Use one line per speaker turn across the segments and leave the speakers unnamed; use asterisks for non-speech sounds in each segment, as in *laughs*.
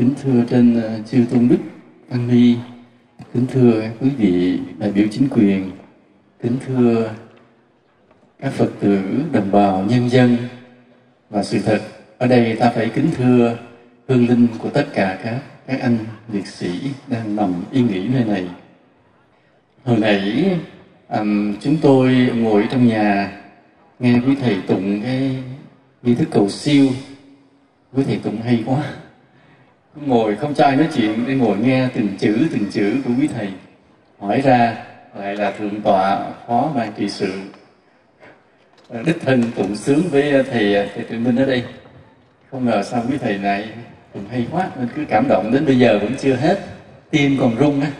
Kính thưa trên ờ, chư tôn đức Tăng Ni, kính thưa quý vị đại biểu chính quyền, kính thưa các Phật tử, đồng bào, nhân dân. Và sự thật ở đây ta phải kính thưa hương linh của tất cả các các anh liệt sĩ đang nằm yên nghỉ nơi này. Hồi nãy um, chúng tôi ngồi trong nhà nghe quý thầy tụng cái nghi thức cầu siêu. Quý thầy tụng hay quá ngồi không cho ai nói chuyện để ngồi nghe từng chữ từng chữ của quý thầy. Hỏi ra, lại là thượng tọa phó ban trị sự. Ờ, Đích thân tụng sướng với ờ, thầy ờ, thầy tự minh ở đây. Không ngờ sao quý thầy này cũng hay quá nên cứ cảm động đến bây giờ vẫn chưa hết. Tim còn rung á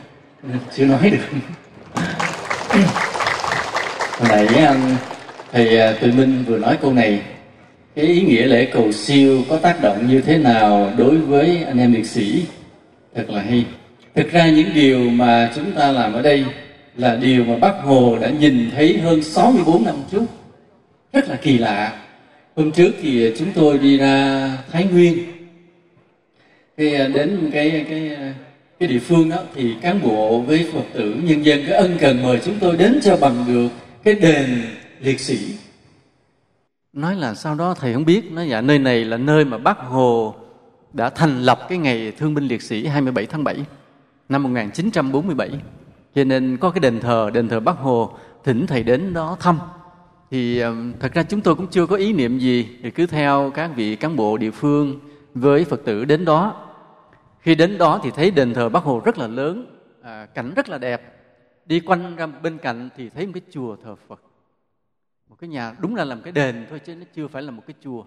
chưa nói được. Hồi nãy thầy tự minh vừa nói câu này cái ý nghĩa lễ cầu siêu có tác động như thế nào đối với anh em liệt sĩ? Thật là hay. Thực ra những điều mà chúng ta làm ở đây là điều mà bác hồ đã nhìn thấy hơn 64 năm trước. Rất là kỳ lạ. Hôm trước thì chúng tôi đi ra thái nguyên. Cái à, đến cái cái à, cái địa phương đó thì cán bộ với phật tử, nhân dân cái ân cần mời chúng tôi đến cho bằng được cái đền liệt sĩ nói là sau đó thầy không biết. Nói dạ nơi này là nơi mà bác hồ đã thành lập cái ngày thương binh liệt sĩ 27 tháng 7 năm 1947 cho nên có cái đền thờ đền thờ bác hồ thỉnh thầy đến đó thăm. Thì thật ra chúng tôi cũng chưa có ý niệm gì. Thì cứ theo các vị cán bộ địa phương với phật tử đến đó. Khi đến đó thì thấy đền thờ bác hồ rất là lớn à, cảnh rất là đẹp. Đi quanh ra bên cạnh thì thấy một cái chùa thờ phật một cái nhà đúng là làm cái đền thôi chứ nó chưa phải là một cái chùa.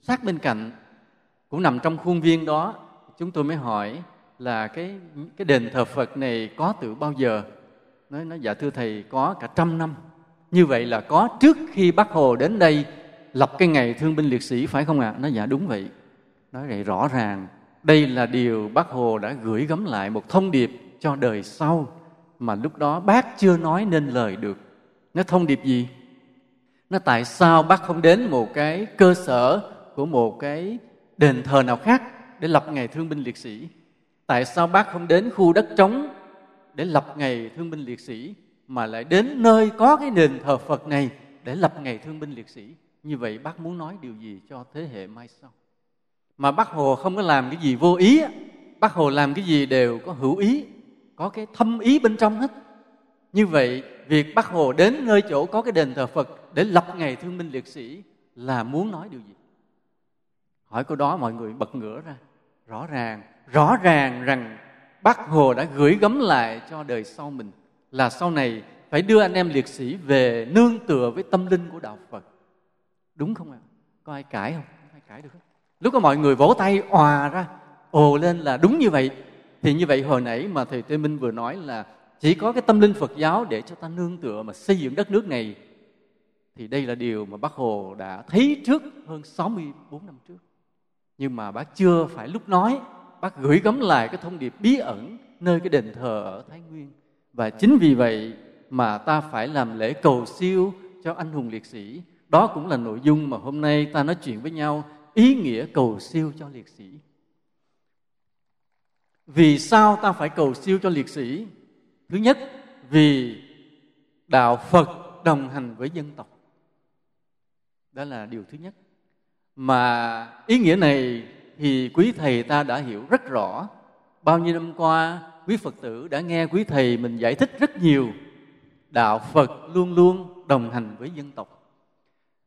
Sát bên cạnh cũng nằm trong khuôn viên đó. Chúng tôi mới hỏi là cái cái đền thờ Phật này có từ bao giờ? Nói nó dạ thưa thầy, có cả trăm năm. Như vậy là có trước khi bác hồ đến đây lập cái ngày thương binh liệt sĩ, phải không ạ? À? nó dạ đúng vậy. Nói vậy rõ ràng, đây là điều bác hồ đã gửi gắm lại một thông điệp cho đời sau mà lúc đó bác chưa nói nên lời được. Nó thông điệp gì? Nó tại sao bác không đến một cái cơ sở của một cái đền thờ nào khác để lập ngày thương binh liệt sĩ? Tại sao bác không đến khu đất trống để lập ngày thương binh liệt sĩ mà lại đến nơi có cái đền thờ phật này để lập ngày thương binh liệt sĩ? Như vậy bác muốn nói điều gì cho thế hệ mai sau? Mà bác hồ không có làm cái gì vô ý bác hồ làm cái gì đều có hữu ý, có cái thâm ý bên trong hết. Như vậy, việc bác hồ đến nơi chỗ có cái đền thờ phật để lập ngày thương binh liệt sĩ là muốn nói điều gì? Hỏi câu đó mọi người bật ngửa ra. Rõ ràng rõ ràng rằng bác hồ đã gửi gắm lại cho đời sau mình là sau này phải đưa anh em liệt sĩ về nương tựa với tâm linh của đạo phật. Đúng không ạ? Có ai cãi không? Có ai cãi được không lúc đó mọi người vỗ tay òa ra, ồ lên là đúng như vậy. Thì như vậy hồi nãy mà thầy Tê Minh vừa nói là chỉ có cái tâm linh Phật giáo để cho ta nương tựa mà xây dựng đất nước này thì đây là điều mà bác Hồ đã thấy trước hơn 64 năm trước. Nhưng mà bác chưa phải lúc nói, bác gửi gắm lại cái thông điệp bí ẩn nơi cái đền thờ ở Thái Nguyên. Và chính vì vậy mà ta phải làm lễ cầu siêu cho anh hùng liệt sĩ. Đó cũng là nội dung mà hôm nay ta nói chuyện với nhau, ý nghĩa cầu siêu cho liệt sĩ. Vì sao ta phải cầu siêu cho liệt sĩ? Thứ nhất, vì đạo Phật đồng hành với dân tộc. Đó là điều thứ nhất. Mà ý nghĩa này thì quý thầy ta đã hiểu rất rõ. Bao nhiêu năm qua, quý Phật tử đã nghe quý thầy mình giải thích rất nhiều. Đạo Phật luôn luôn đồng hành với dân tộc.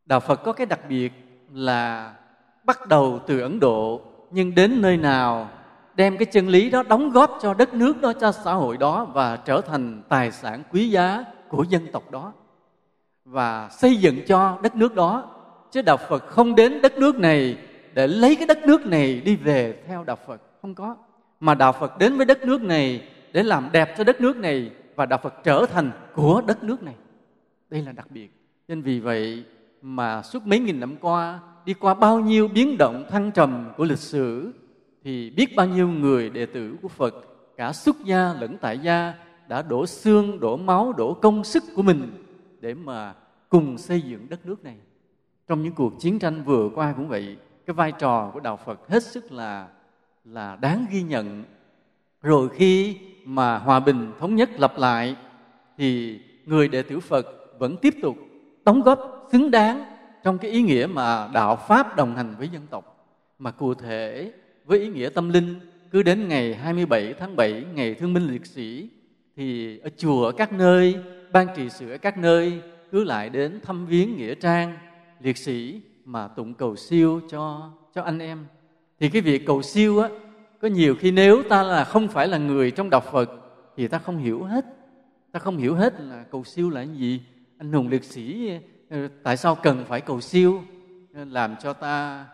Đạo Phật có cái đặc biệt là bắt đầu từ Ấn Độ nhưng đến nơi nào đem cái chân lý đó đóng góp cho đất nước đó cho xã hội đó và trở thành tài sản quý giá của dân tộc đó và xây dựng cho đất nước đó chứ đạo phật không đến đất nước này để lấy cái đất nước này đi về theo đạo phật. Không có. Mà đạo phật đến với đất nước này để làm đẹp cho đất nước này và đạo phật trở thành của đất nước này. Đây là đặc biệt. Nên vì vậy mà suốt mấy nghìn năm qua đi qua bao nhiêu biến động thăng trầm của lịch sử thì biết bao nhiêu người đệ tử của Phật cả xuất gia lẫn tại gia đã đổ xương, đổ máu, đổ công sức của mình để mà cùng xây dựng đất nước này. Trong những cuộc chiến tranh vừa qua cũng vậy, cái vai trò của đạo Phật hết sức là
là đáng ghi nhận. Rồi khi mà hòa bình thống nhất lập lại thì người đệ tử phật vẫn tiếp tục đóng góp xứng đáng trong cái ý nghĩa mà đạo pháp đồng hành với dân tộc. Mà cụ thể với ý nghĩa tâm linh cứ đến ngày 27 tháng 7 ngày thương binh liệt sĩ thì ở chùa ở các nơi ban trì sự ở các nơi cứ lại đến thăm viếng nghĩa trang liệt sĩ mà tụng cầu siêu cho cho anh em. Thì cái việc cầu siêu á, có nhiều khi nếu ta là không phải là người trong đạo Phật, thì ta không hiểu hết. Ta không hiểu hết là cầu siêu là cái gì. Anh hùng liệt sĩ ờ, tại sao cần phải cầu siêu? Ờ, làm cho ta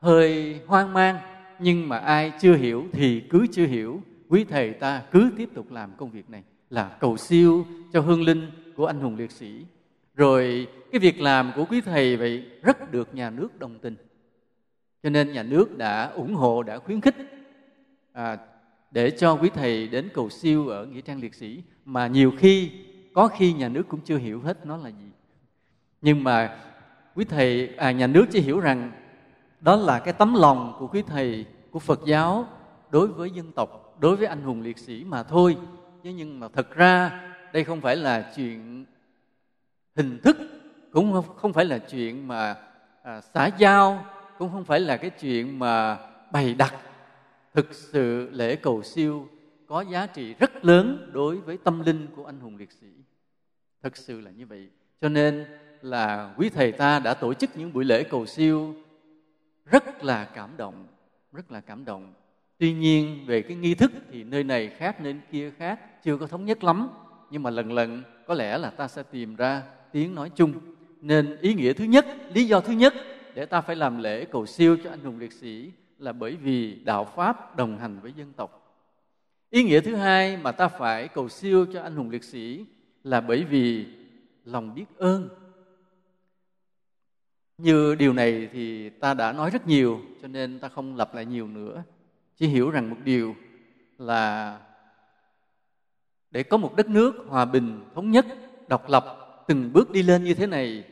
hơi hoang mang. Nhưng mà ai chưa hiểu thì cứ chưa hiểu. Quý thầy ta cứ tiếp tục làm công việc này là cầu siêu cho hương linh của anh hùng liệt sĩ rồi cái việc làm của quý thầy vậy rất được nhà nước đồng tình. Cho nên nhà nước đã ủng hộ đã khuyến khích à, để cho quý thầy đến cầu siêu ở nghĩa trang liệt sĩ. Mà nhiều khi có khi nhà nước cũng chưa hiểu hết nó là gì. Nhưng mà quý thầy à, nhà nước chỉ hiểu rằng đó là cái tấm lòng của quý thầy của Phật giáo đối với dân tộc đối với anh hùng liệt sĩ mà thôi. Nhưng mà thật ra đây không phải là chuyện hình thức cũng không phải là chuyện mà à, xã giao cũng không phải là cái chuyện mà bày đặt. Thực sự lễ cầu siêu có giá trị rất lớn đối với tâm linh của anh hùng liệt sĩ. Thực sự là như vậy. Cho nên là quý thầy ta đã tổ chức những buổi lễ cầu siêu rất là cảm động rất là cảm động. Tuy nhiên về cái nghi thức thì nơi này khác nơi kia khác chưa có thống nhất lắm. Nhưng mà lần lần có lẽ là ta sẽ tìm ra tiếng nói chung. Nên ý nghĩa thứ nhất, lý do thứ nhất để ta phải làm lễ cầu siêu cho anh hùng liệt sĩ là bởi vì đạo pháp đồng hành với dân tộc. Ý nghĩa thứ hai mà ta phải cầu siêu cho anh hùng liệt sĩ là bởi vì lòng biết ơn. Như điều này thì ta đã nói rất nhiều, cho nên ta không lặp lại nhiều nữa. Chỉ hiểu rằng một điều là để có một đất nước hòa bình, thống nhất, độc lập từng bước đi lên như thế này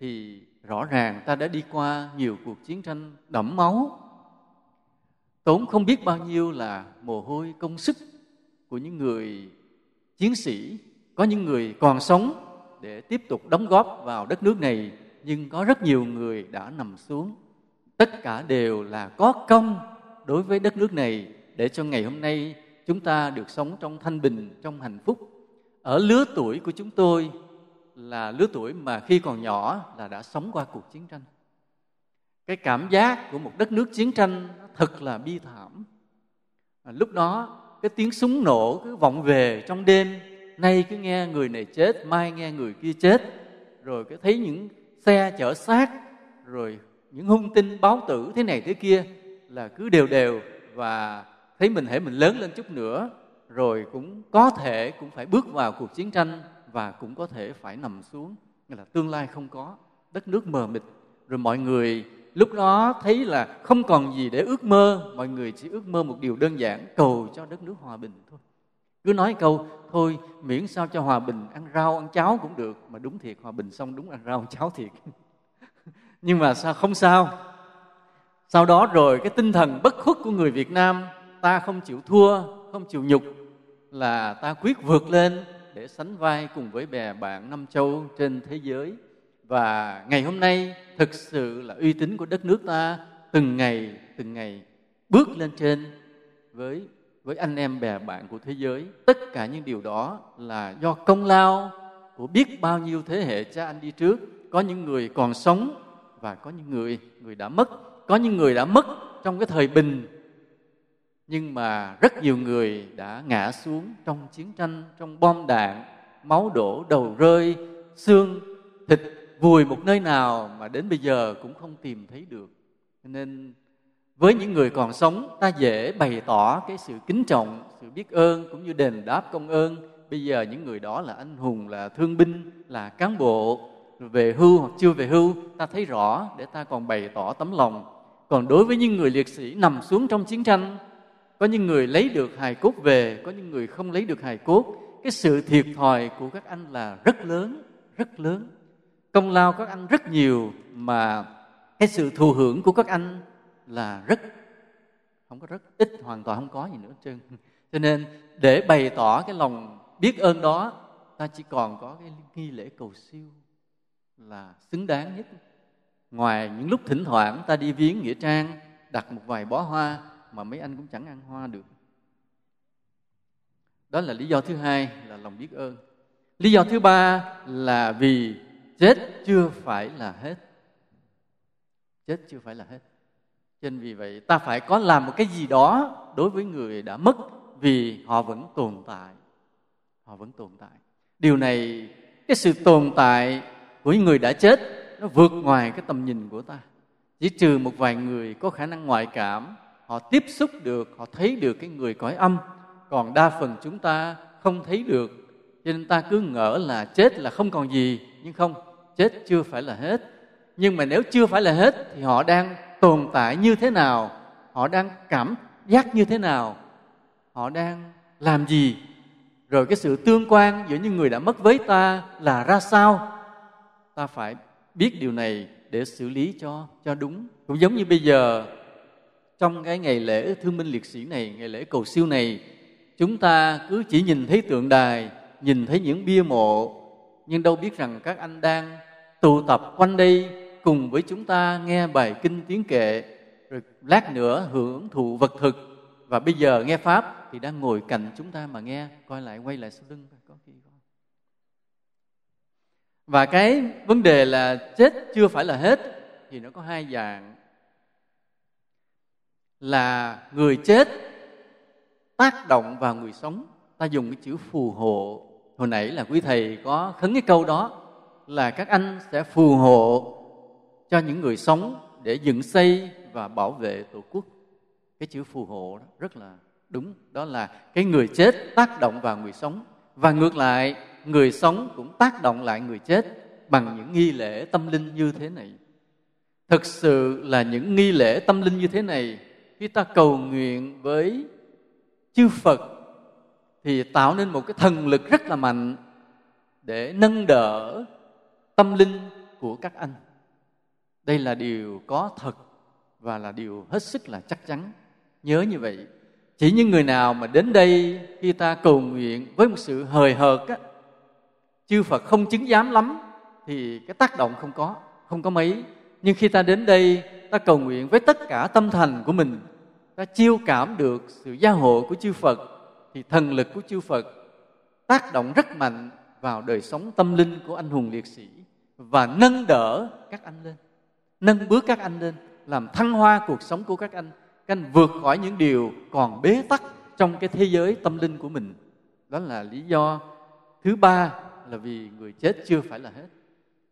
thì rõ ràng ta đã đi qua nhiều cuộc chiến tranh đẫm máu. Tốn không biết bao nhiêu là mồ hôi công sức của những người chiến sĩ, có những người còn sống để tiếp tục đóng góp vào đất nước này, nhưng có rất nhiều người đã nằm xuống. Tất cả đều là có công đối với đất nước này để cho ngày hôm nay chúng ta được sống trong thanh bình, trong hạnh phúc. Ở lứa tuổi của chúng tôi là lứa tuổi mà khi còn nhỏ là đã sống qua cuộc chiến tranh. Cái cảm giác của một đất nước chiến tranh thật là bi thảm. À, lúc đó cái tiếng súng nổ cứ vọng về trong đêm nay cứ nghe người này chết mai nghe người kia chết rồi cái thấy những xe chở xác rồi những hung tin báo tử thế này thế kia là cứ đều đều và thấy mình hãy mình lớn lên chút nữa rồi cũng có thể cũng phải bước vào cuộc chiến tranh và cũng có thể phải nằm xuống, nghĩa là tương lai không có, đất nước mờ mịt. Rồi mọi người lúc đó thấy là không còn gì để ước mơ, mọi người chỉ ước mơ một điều đơn giản, cầu cho đất nước hòa bình thôi. Cứ nói câu, thôi, miễn sao cho hòa bình, ăn rau, ăn cháo cũng được. Mà đúng thiệt, hòa bình xong đúng ăn rau, ăn cháo thiệt. *laughs* Nhưng mà sao không sao? Sau đó rồi cái tinh thần bất khuất của người việt nam, ta không chịu thua, không chịu nhục, là ta quyết vượt lên để sánh vai cùng với bè bạn năm châu trên thế giới. Và ngày hôm nay, thực sự là uy tín của đất nước ta từng ngày từng ngày bước lên trên với với anh em bè bạn của thế giới. Tất cả những điều đó là do công lao của biết bao nhiêu thế hệ cha anh đi trước. Có những người còn sống và có những người người đã mất. Có những người đã mất trong cái thời bình nhưng mà rất nhiều người đã ngã xuống trong chiến tranh, trong bom đạn, máu đổ đầu rơi, xương, thịt vùi một nơi nào mà đến bây giờ cũng không tìm thấy được. Nên với những người còn sống, ta dễ bày tỏ cái sự kính trọng, sự biết ơn cũng như đền đáp công ơn. Bây giờ những người đó là anh hùng, là thương binh, là cán bộ, về hưu hoặc chưa về hưu, ta thấy rõ để ta còn bày tỏ tấm lòng. Còn đối với những người liệt sĩ nằm xuống trong chiến tranh có những người lấy được hài cốt về, có những người không lấy được hài cốt. Cái sự thiệt thòi của các anh là rất lớn rất lớn. Công lao các anh rất nhiều, mà cái sự thù hưởng của các anh là rất, không có rất, ít, hoàn toàn không có gì nữa trơn. *laughs* Cho nên, để bày tỏ cái lòng biết ơn đó, ta chỉ còn có cái nghi lễ cầu siêu là xứng đáng nhất. Ngoài những lúc thỉnh thoảng ta đi viếng nghĩa trang, đặt một vài bó hoa mà mấy anh cũng chẳng ăn hoa được. Đó là lý do thứ hai là lòng biết ơn. Lý do thứ ba là vì chết chưa phải là hết. Chết chưa phải là hết. Cho nên vì vậy, ta phải có làm một cái gì đó đối với người đã mất vì họ vẫn tồn tại. Họ vẫn tồn tại. Điều này, cái sự tồn tại của những người đã chết, nó vượt ngoài cái tầm nhìn của ta. Chỉ trừ một vài người có khả năng ngoại cảm họ tiếp xúc được, họ thấy được cái người cõi âm. Còn đa phần chúng ta không thấy được. Cho nên ta cứ ngỡ là chết là không còn gì. Nhưng không, chết chưa phải là hết. Nhưng mà nếu chưa phải là hết thì họ đang tồn tại như thế nào? Họ đang cảm giác như thế nào? Họ đang làm gì? Rồi cái sự tương quan giữa những người đã mất với ta là ra sao? Ta phải biết điều này để xử lý cho cho đúng. Cũng giống như bây giờ trong cái ngày lễ thương minh liệt sĩ này, ngày lễ cầu siêu này, chúng ta cứ chỉ nhìn thấy tượng đài, nhìn thấy những bia mộ. Nhưng đâu biết rằng các anh đang tụ tập quanh đây cùng với chúng ta nghe bài kinh tiếng kệ, rồi lát nữa hưởng thụ vật thực. Và bây giờ nghe pháp thì đang ngồi cạnh chúng ta mà nghe. Coi lại, quay lại sau lưng có khi có và cái vấn đề là chết chưa phải là hết, thì nó có hai dạng là người chết, tác động vào người sống. Ta dùng cái chữ phù hộ. Hồi nãy là quý thầy có khấn cái câu đó là các anh sẽ phù hộ cho những người sống để dựng xây và bảo vệ tổ quốc. Cái chữ phù hộ đó rất là đúng. Đó là cái người chết tác động vào người sống. Và ngược lại, người sống cũng tác động lại người chết bằng những nghi lễ tâm linh như thế này. Thực sự là những nghi lễ tâm linh như thế này khi ta cầu nguyện với chư phật, thì tạo nên một cái thần lực rất là mạnh để nâng đỡ tâm linh của các anh. Đây là điều có thật và là điều hết sức là chắc chắn. Nhớ như vậy, chỉ những người nào mà đến đây khi ta cầu nguyện với một sự hời hợt á, chư phật không chứng giám lắm thì cái tác động không có không có mấy. Nhưng khi ta đến đây ta cầu nguyện với tất cả tâm thành của mình. Ta chiêu cảm được sự gia hộ của chư phật, thì thần lực của chư phật tác động rất mạnh vào đời sống tâm linh của anh hùng liệt sĩ và nâng đỡ các anh lên, nâng bước các anh lên, làm thăng hoa cuộc sống của các anh các anh vượt khỏi những điều còn bế tắc trong cái thế giới tâm linh của mình. Đó là lý do thứ ba là vì người chết chưa phải là hết.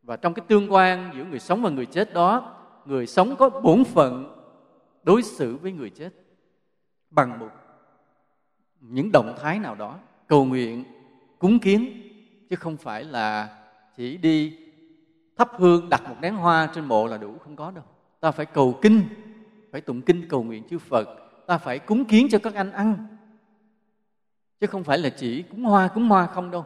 Và trong cái tương quan giữa người sống và người chết đó người sống có bổn phận đối xử với người chết bằng một những động thái nào đó cầu nguyện, cúng kiến, chứ không phải là chỉ đi thắp hương, đặt một nén hoa trên mộ là đủ, không có đâu. Ta phải cầu kinh, phải tụng kinh cầu nguyện chư phật. Ta phải cúng kiến cho các anh ăn, chứ không phải là chỉ cúng hoa cúng hoa không đâu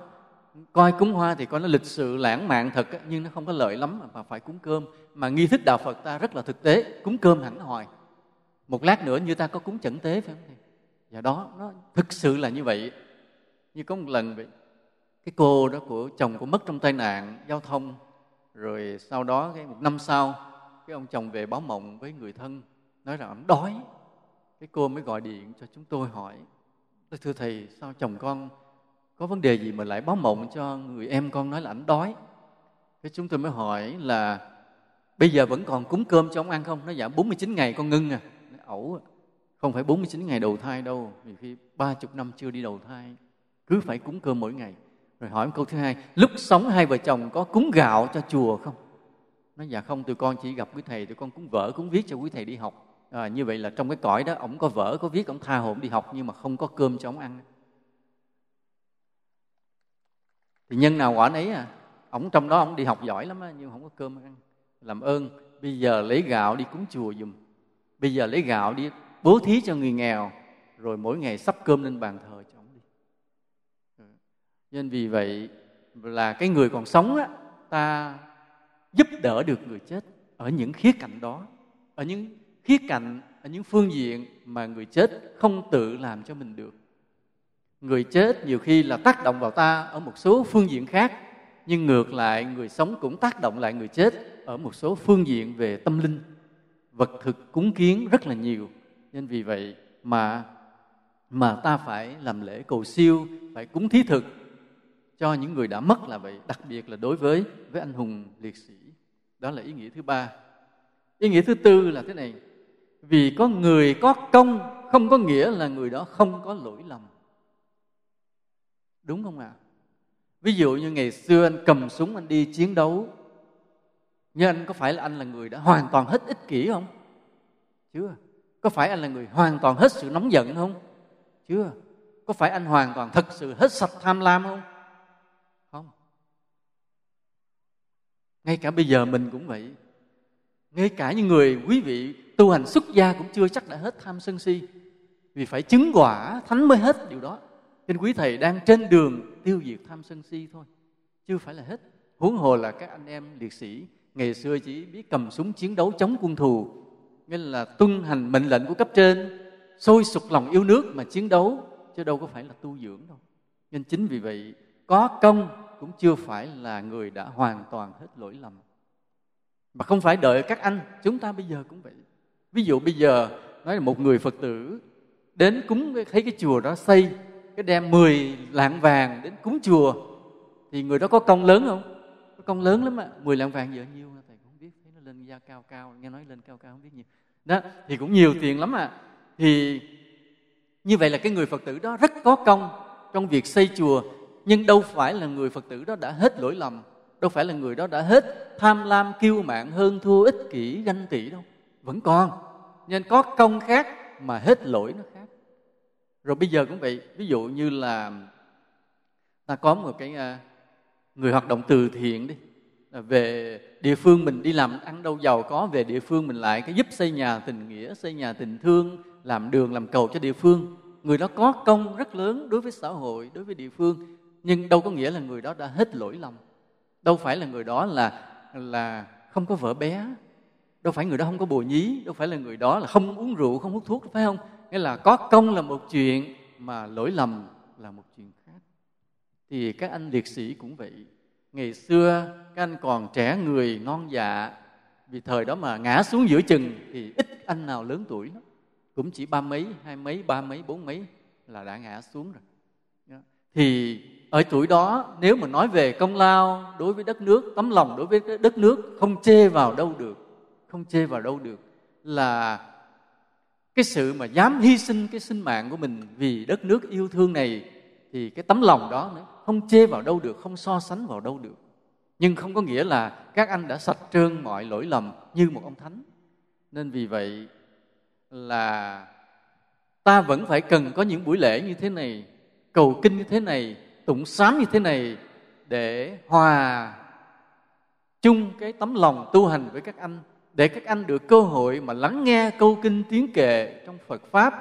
coi cúng hoa thì coi nó lịch sự, lãng mạn thật nhưng nó không có lợi lắm mà phải cúng cơm. Mà nghi thức đạo phật ta rất là thực tế, cúng cơm hẳn hoài. Một lát nữa như ta có cúng chẩn tế phải không thầy? Và đó, nó thực sự là như vậy. Như có một lần vậy, cái cô đó của chồng của mất trong tai nạn, giao thông, rồi sau đó cái một năm sau, cái ông chồng về báo mộng với người thân, nói rằng ông đói. Cái cô mới gọi điện cho chúng tôi hỏi thưa thầy, sao chồng con có vấn đề gì mà lại báo mộng cho người em con nói là ảnh đói? Thế chúng tôi mới hỏi là bây giờ vẫn còn cúng cơm cho ông ăn không? Nó dạ 49 ngày con ngưng à. Nó ẩu à. không phải 49 ngày đầu thai đâu vì khi ba chục năm chưa đi đầu thai cứ phải cúng cơm mỗi ngày. Rồi hỏi câu thứ hai lúc sống hai vợ chồng có cúng gạo cho chùa không? Nó dạ không tụi con chỉ gặp quý thầy tụi con cúng vỡ cúng viết cho quý thầy đi học. À, như vậy là trong cái cõi đó ổng có vỡ có viết ổng tha hồn đi học nhưng mà không có cơm cho ổng ăn. Thì nhân nào quả nấy à. Ổng trong đó ổng đi học giỏi lắm á, nhưng không có cơm ăn. Làm ơn, bây giờ lấy gạo đi cúng chùa dùm bây giờ lấy gạo đi bố thí cho người nghèo, rồi mỗi ngày sắp cơm lên bàn thờ cho ổng đi. Ừ. Nên vì vậy là cái người còn sống á, ta giúp đỡ được người chết ở những khía cạnh đó, ở những khía cạnh, ở những phương diện mà người chết không tự làm cho mình được người chết nhiều khi là tác động vào ta ở một số phương diện khác, nhưng ngược lại, người sống cũng tác động lại người chết ở một số phương diện về tâm linh. Vật thực cúng kiến rất là nhiều, nên vì vậy mà mà ta phải làm lễ cầu siêu, phải cúng thí thực cho những người đã mất là vậy, đặc biệt là đối với với anh hùng liệt sĩ. Đó là ý nghĩa thứ ba. Ý nghĩa thứ tư là thế này, vì có người có công không có nghĩa là người đó không có lỗi lầm đúng không ạ? À? ví dụ như ngày xưa anh cầm súng anh đi chiến đấu nhưng anh có phải là anh là người đã hoàn toàn hết ích kỷ không? Chưa. Có phải anh là người hoàn toàn hết sự nóng giận không? Chưa. Có phải anh hoàn toàn thật sự hết sạch tham lam không? Không. Ngay cả bây giờ mình cũng vậy. Ngay cả những người quý vị tu hành xuất gia cũng chưa chắc đã hết tham sân si. Vì phải chứng quả, thánh mới hết điều đó. Kinh quý thầy đang trên đường tiêu diệt tham sân si thôi. Chưa phải là hết. Huống hồ là các anh em liệt sĩ ngày xưa chỉ biết cầm súng chiến đấu chống quân thù. Nghĩa là tuân hành mệnh lệnh của cấp trên, sôi sục lòng yêu nước mà chiến đấu, chứ đâu có phải là tu dưỡng đâu. Nên chính vì vậy, có công cũng chưa phải là người đã hoàn toàn hết lỗi lầm. Mà không phải đợi các anh, chúng ta bây giờ cũng vậy. Ví dụ bây giờ, nói là một người phật tử đến cúng thấy cái chùa đó xây cái đem 10 lạng vàng đến cúng chùa, thì người đó có công lớn không? Có công lớn lắm ạ. 10 lạng vàng giờ nhiêu thầy cũng không biết. Thấy nó lên da cao cao, nghe nói lên cao cao không biết nhiều. Đó, thì cũng nhiều tiền lắm à thì như vậy là cái người phật tử đó rất có công trong việc xây chùa. Nhưng đâu phải là người phật tử đó đã hết lỗi lầm. Đâu phải là người đó đã hết tham lam, kiêu mạn, hơn thua, ích kỷ, ganh tị đâu. Vẫn còn. Nên có công khác mà hết lỗi nó khác rồi bây giờ cũng vậy, ví dụ như là ta có một cái à, người hoạt động từ thiện đi về địa phương mình đi làm ăn đâu giàu có, về địa phương mình lại cái giúp xây nhà tình nghĩa, xây nhà tình thương, làm đường làm cầu cho địa phương. Người đó có công rất lớn đối với xã hội, đối với địa phương, nhưng đâu có nghĩa là người đó đã hết lỗi lầm. Đâu phải là người đó là là không có vợ bé, đâu phải người đó không có bồ nhí, đâu phải là người đó là không uống rượu, không hút thuốc, phải không? Nghĩa là có công là một chuyện, mà lỗi lầm là một chuyện khác. Thì các anh liệt sĩ cũng vậy. Ngày xưa, các anh còn trẻ người, non dạ. Vì thời đó mà ngã xuống giữa chừng, thì ít anh nào lớn tuổi lắm. Cũng chỉ ba mấy, hai mấy, ba mấy, bốn mấy là đã ngã xuống rồi. Dạ. Thì ở tuổi đó, nếu mà nói về công lao đối với đất nước, tấm lòng đối với đất nước không chê vào đâu được, không chê vào đâu được, là cái sự mà dám hy sinh, cái sinh mạng của mình vì đất nước yêu thương này, thì cái tấm lòng đó nữa không chê vào đâu được, không so sánh vào đâu được. Nhưng không có nghĩa là các anh đã sạch trơn mọi lỗi lầm như một ông thánh. Nên vì vậy là ta vẫn phải cần có những buổi lễ như thế này, cầu kinh như thế này, tụng sám như thế này để hòa chung cái tấm lòng tu hành với các anh để các anh được cơ hội mà lắng nghe câu kinh tiếng kệ trong Phật pháp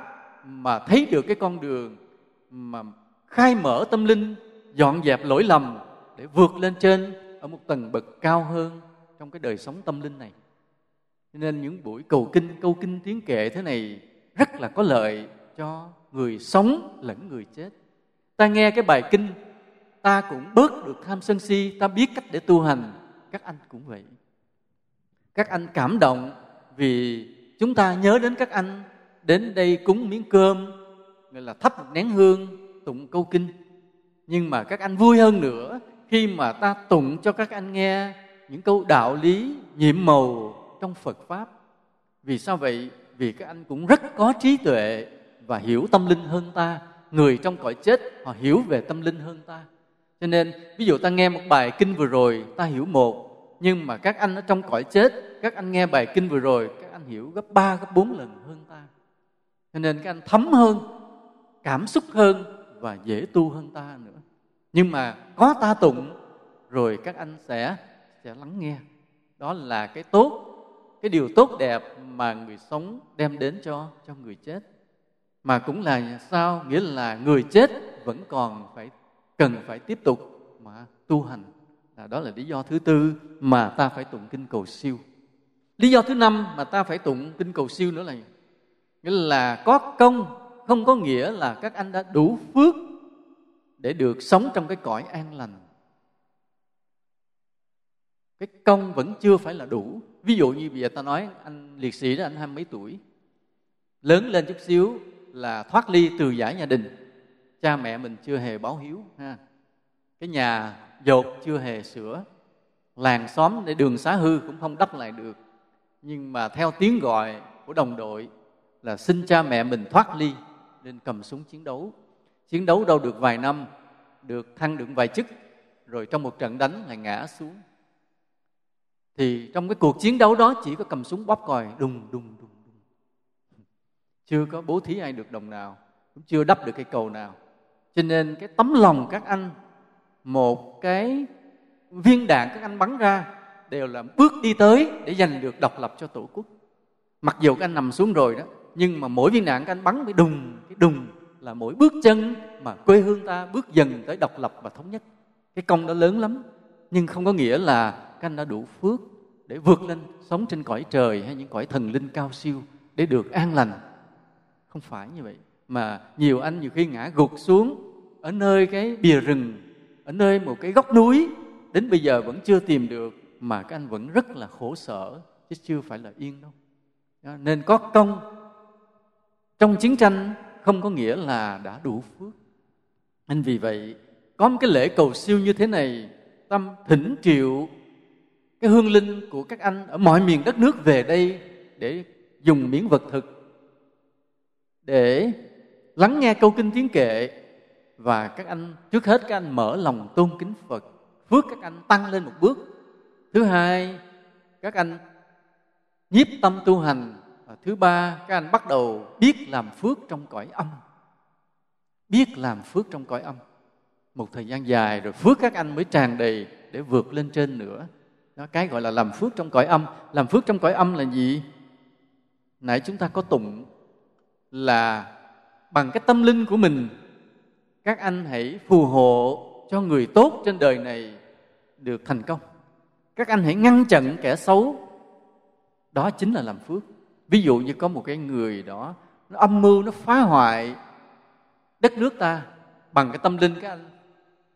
mà thấy được cái con đường mà khai mở tâm linh, dọn dẹp lỗi lầm để vượt lên trên ở một tầng bậc cao hơn trong cái đời sống tâm linh này. Cho nên những buổi cầu kinh, câu kinh tiếng kệ thế này rất là có lợi cho người sống lẫn người chết. Ta nghe cái bài kinh, ta cũng bớt được tham sân si, ta biết cách để tu hành, các anh cũng vậy các anh cảm động vì chúng ta nhớ đến các anh đến đây cúng miếng cơm, gọi là thắp một nén hương, tụng câu kinh nhưng mà các anh vui hơn nữa khi mà ta tụng cho các anh nghe những câu đạo lý nhiệm màu trong Phật pháp. Vì sao vậy? Vì các anh cũng rất có trí tuệ và hiểu tâm linh hơn ta. Người trong cõi chết, họ hiểu về tâm linh hơn ta. Cho nên, ví dụ ta nghe một bài kinh vừa rồi, ta hiểu một nhưng mà các anh ở trong cõi chết, các anh nghe bài kinh vừa rồi, các anh hiểu gấp ba, gấp bốn lần hơn ta. Cho nên các anh thấm hơn, cảm xúc hơn và dễ tu hơn ta nữa. Nhưng mà có ta tụng, rồi các anh sẽ sẽ lắng nghe. Đó là cái tốt, cái điều tốt đẹp mà người sống đem đến cho cho người chết. Mà cũng là sao? Nghĩa là người chết vẫn còn phải, cần phải tiếp tục mà tu hành. À, đó là lý do thứ tư mà ta phải tụng kinh cầu siêu. Lý do thứ năm mà ta phải tụng kinh cầu siêu nữa là nghĩa là có công, không có nghĩa là các anh đã đủ phước để được sống trong cái cõi an lành. Cái công vẫn chưa phải là đủ. Ví dụ như bây giờ ta nói, anh liệt sĩ đó, anh hai mấy tuổi, lớn lên chút xíu là thoát ly từ giải nhà đình. Cha mẹ mình chưa hề báo hiếu, ha. Cái nhà dột chưa hề sửa. Làng xóm để đường xá hư cũng không đắp lại được. Nhưng mà theo tiếng gọi của đồng đội là xin cha mẹ mình thoát ly, nên cầm súng chiến đấu. Chiến đấu đâu được vài năm, được thăng được vài chức, rồi trong một trận đánh lại ngã xuống. Thì trong cái cuộc chiến đấu đó chỉ có cầm súng bóp còi, đùng đùng đùng đùng. Chưa có bố thí ai được đồng nào, cũng chưa đắp được cây cầu nào. Cho nên cái tấm lòng các anh một cái viên đạn, các anh bắn ra, đều là bước đi tới để giành được độc lập cho tổ quốc. Mặc dù các anh nằm xuống rồi đó, nhưng mà mỗi viên đạn các anh bắn bị đùng, cái đùng là mỗi bước chân mà quê hương ta bước dần tới độc lập và thống nhất. Cái công đó lớn lắm, nhưng không có nghĩa là các anh đã đủ phước để vượt lên sống trên cõi trời hay những cõi thần linh cao siêu để được an lành. Không phải như vậy, mà nhiều anh nhiều khi ngã gục xuống ở nơi cái bìa rừng ở nơi một cái góc núi, đến bây giờ vẫn chưa tìm được, mà các anh vẫn rất là khổ sở, chứ chưa phải là yên đâu. Nên có công. Trong chiến tranh, không có nghĩa là đã đủ phước. Nên vì vậy, có một cái lễ cầu siêu như thế này, tâm thỉnh triệu cái hương linh của các anh ở mọi miền đất nước về đây để dùng miếng vật thực, để lắng nghe câu kinh tiếng kệ và các anh, trước hết các anh mở lòng tôn kính Phật, phước các anh tăng lên một bước. Thứ hai, các anh nhiếp tâm tu hành. Và thứ ba, các anh bắt đầu biết làm phước trong cõi âm. Biết làm phước trong cõi âm. Một thời gian dài rồi phước các anh mới tràn đầy để vượt lên trên nữa. Đó, cái gọi là làm phước trong cõi âm. Làm phước trong cõi âm là gì? Nãy chúng ta có tụng là bằng cái tâm linh của mình các anh hãy phù hộ cho người tốt trên đời này được thành công. Các anh hãy ngăn chặn kẻ xấu. Đó chính là làm phước. Ví dụ như có một cái người đó, nó âm mưu, nó phá hoại đất nước ta bằng cái tâm linh các anh.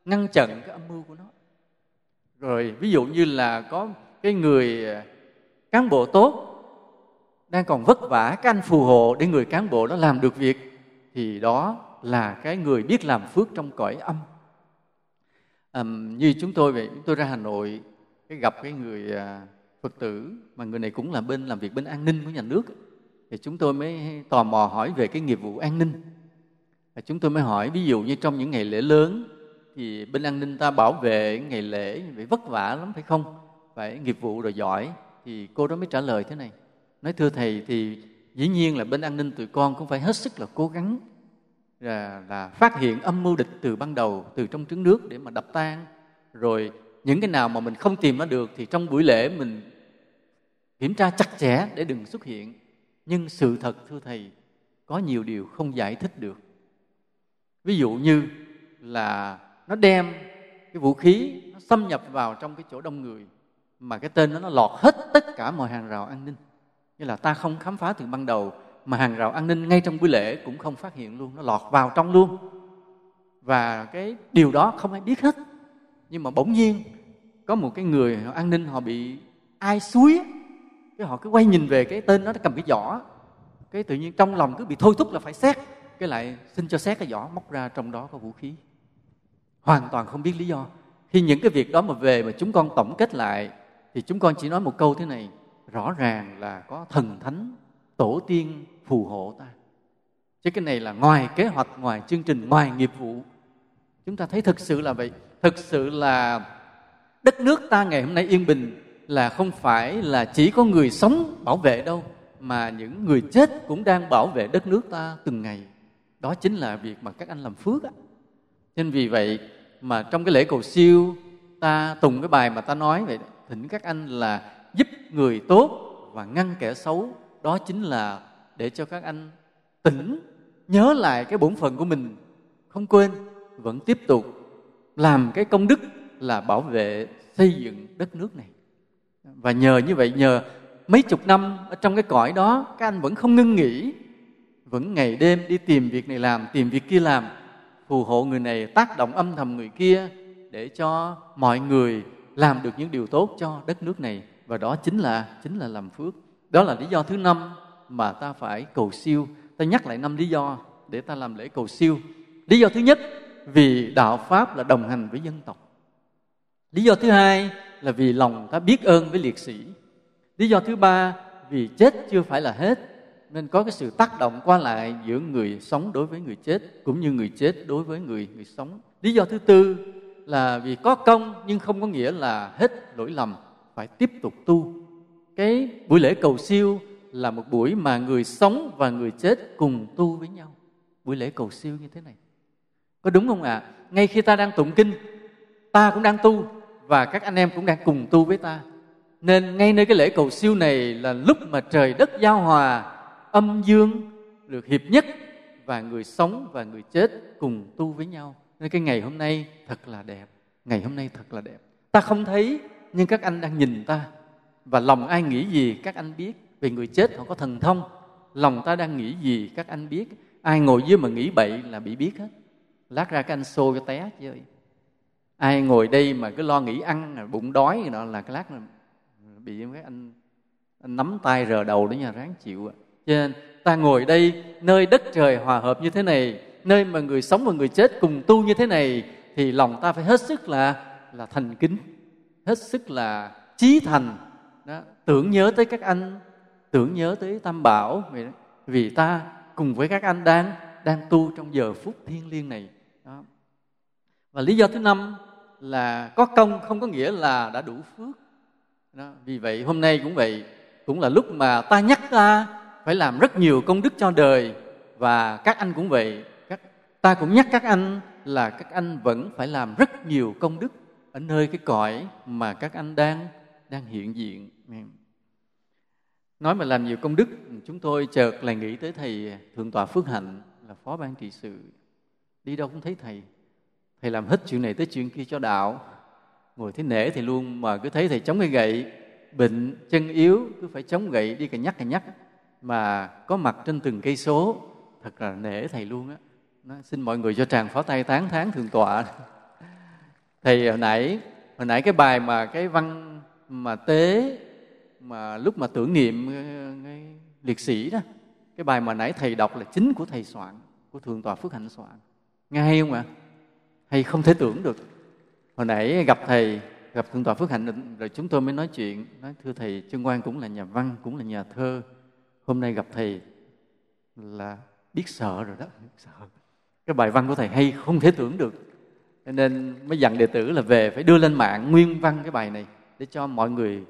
Ngăn chặn cái âm mưu của nó. Rồi, ví dụ như là có cái người à, cán bộ tốt đang còn vất vả, các anh phù hộ để người cán bộ đó làm được việc, thì đó là cái người biết làm phước trong cõi âm. À, như chúng tôi vậy chúng tôi ra hà nội cái gặp cái người à, phật tử mà người này cũng là bên làm việc bên an ninh của nhà nước thì chúng tôi mới tò mò hỏi về cái nghiệp vụ an ninh. Và chúng tôi mới hỏi ví dụ như trong những ngày lễ lớn thì bên an ninh ta bảo vệ ngày lễ phải vất vả lắm phải không? Phải nghiệp vụ rồi giỏi thì cô đó mới trả lời thế này. Nói thưa thầy thì dĩ nhiên là bên an ninh tụi con cũng phải hết sức là cố gắng là, là phát hiện âm mưu địch từ ban đầu từ trong trứng nước để mà đập tan. Rồi những cái nào mà mình không tìm nó được thì trong buổi lễ mình kiểm tra chặt chẽ để đừng xuất hiện. Nhưng sự thật thưa thầy có nhiều điều không giải thích được. Ví dụ như là nó đem cái vũ khí nó xâm nhập vào trong cái chỗ đông người mà cái tên nó nó lọt hết tất cả mọi hàng rào an ninh. Như là ta không khám phá từ ban đầu mà hàng rào an ninh ngay trong buổi lễ cũng không phát hiện luôn, nó lọt vào trong luôn. Và cái điều đó không ai biết hết. Nhưng mà bỗng nhiên, có một cái người an ninh họ bị ai suối cái họ cứ quay nhìn về cái tên đó, nó cầm cái giỏ cái tự nhiên trong lòng cứ bị thôi thúc là phải xét. Cái lại xin cho xét cái giỏ móc ra trong đó có vũ khí. Hoàn toàn không biết lý do. Khi những cái việc đó mà về mà chúng con tổng kết lại, thì chúng con chỉ nói một câu thế này, rõ ràng là có thần thánh tổ tiên phù hộ ta. Chứ cái này là ngoài kế hoạch, ngoài chương trình, ngoài nghiệp vụ. Chúng ta thấy thực sự là vậy. Thực sự là đất nước ta ngày hôm nay yên bình là không phải là chỉ có người sống bảo vệ đâu, mà những người chết cũng đang bảo vệ đất nước ta từng ngày. Đó chính là việc mà các anh làm phước á. Nên vì vậy mà trong cái lễ cầu siêu, ta tùng cái bài mà ta nói vậy thỉnh các anh là giúp người tốt và ngăn kẻ xấu đó chính là để cho các anh tỉnh, nhớ lại cái bổn phận của mình. Không quên, vẫn tiếp tục làm cái công đức là bảo vệ, xây dựng đất nước này. Và nhờ như vậy, nhờ mấy chục năm ở trong cái cõi đó, các anh vẫn không ngưng nghỉ, vẫn ngày đêm đi tìm việc này làm, tìm việc kia làm, phù hộ người này, tác động âm thầm người kia để cho mọi người làm được những điều tốt cho đất nước này. Và đó chính là chính là làm phước đó là lý do thứ năm mà ta phải cầu siêu. Ta nhắc lại năm lý do để ta làm lễ cầu siêu. Lý do thứ nhất, vì đạo pháp là đồng hành với dân tộc. Lý do thứ hai là vì lòng ta biết ơn với liệt sĩ. Lý do thứ ba, vì chết chưa phải là hết, nên có cái sự tác động qua lại giữa người sống đối với người chết cũng như người chết đối với người người sống. Lý do thứ tư là vì có công nhưng không có nghĩa là hết lỗi lầm, phải tiếp tục tu cái buổi lễ cầu siêu là một buổi mà người sống và người chết cùng tu với nhau. Buổi lễ cầu siêu như thế này. Có đúng không ạ? À? ngay khi ta đang tụng kinh, ta cũng đang tu và các anh em cũng đang cùng tu với ta. Nên ngay nơi cái lễ cầu siêu này là lúc mà trời đất giao hòa, âm dương được hiệp nhất và người sống và người chết cùng tu với nhau. Nên cái ngày hôm nay thật là đẹp. Ngày hôm nay thật là đẹp. Ta không thấy, nhưng các anh đang nhìn ta và lòng ai nghĩ gì các anh biết. Vì người chết họ có thần thông. Lòng ta đang nghĩ gì các anh biết. Ai ngồi dưới mà nghĩ bậy là bị biết hết. Lát ra các anh xô cho té chơi ai ngồi đây mà cứ lo nghĩ ăn bụng đói gì đó là cái lát là bị các anh, anh nắm tay rờ đầu đó nhà ráng chịu cho nên ta ngồi đây nơi đất trời hòa hợp như thế này nơi mà người sống và người chết cùng tu như thế này thì lòng ta phải hết sức là là thành kính. Hết sức là chí thành đó, tưởng nhớ tới các anh tưởng nhớ tới tam bảo vì, vì ta cùng với các anh đang đang tu trong giờ phút thiêng liêng này đó. và lý do thứ năm là có công không có nghĩa là đã đủ phước đó. vì vậy hôm nay cũng vậy cũng là lúc mà ta nhắc ta phải làm rất nhiều công đức cho đời và các anh cũng vậy các ta cũng nhắc các anh là các anh vẫn phải làm rất nhiều công đức ở nơi cái cõi mà các anh đang đang hiện diện nói mà làm nhiều công đức, chúng tôi chợt lại nghĩ tới thầy thượng tọa phước hạnh, là phó ban trị sự. Đi đâu cũng thấy thầy. Thầy làm hết chuyện này tới chuyện kia cho đạo. Ngồi thế nể thì luôn, mà cứ thấy thầy chống cái gậy, bệnh, chân yếu, cứ phải chống gậy đi cà nhắc cà nhắc. Mà có mặt trên từng cây số, thật là nể thầy luôn á. Nó xin mọi người cho tràng pháo tay tán thán thượng tọa. *laughs* Thầy hồi nãy hồi nãy cái bài mà cái văn mà tế mà lúc mà tưởng niệm ờ, cái liệt sĩ đó, cái bài mà nãy thầy đọc là chính của thầy soạn, của thượng tọa phước hạnh soạn. Nghe hay không ạ? Hay không thể tưởng được. Hồi nãy gặp thầy, gặp thượng tọa phước hạnh rồi chúng tôi mới nói chuyện. Nói, thưa thầy trương quang cũng là nhà văn, cũng là nhà thơ. Hôm nay gặp thầy là biết sợ rồi đó. Biết sợ. Cái bài văn của thầy hay, không thể tưởng được. Nên mới dặn đệ tử là về phải đưa lên mạng nguyên văn cái bài này, để cho mọi người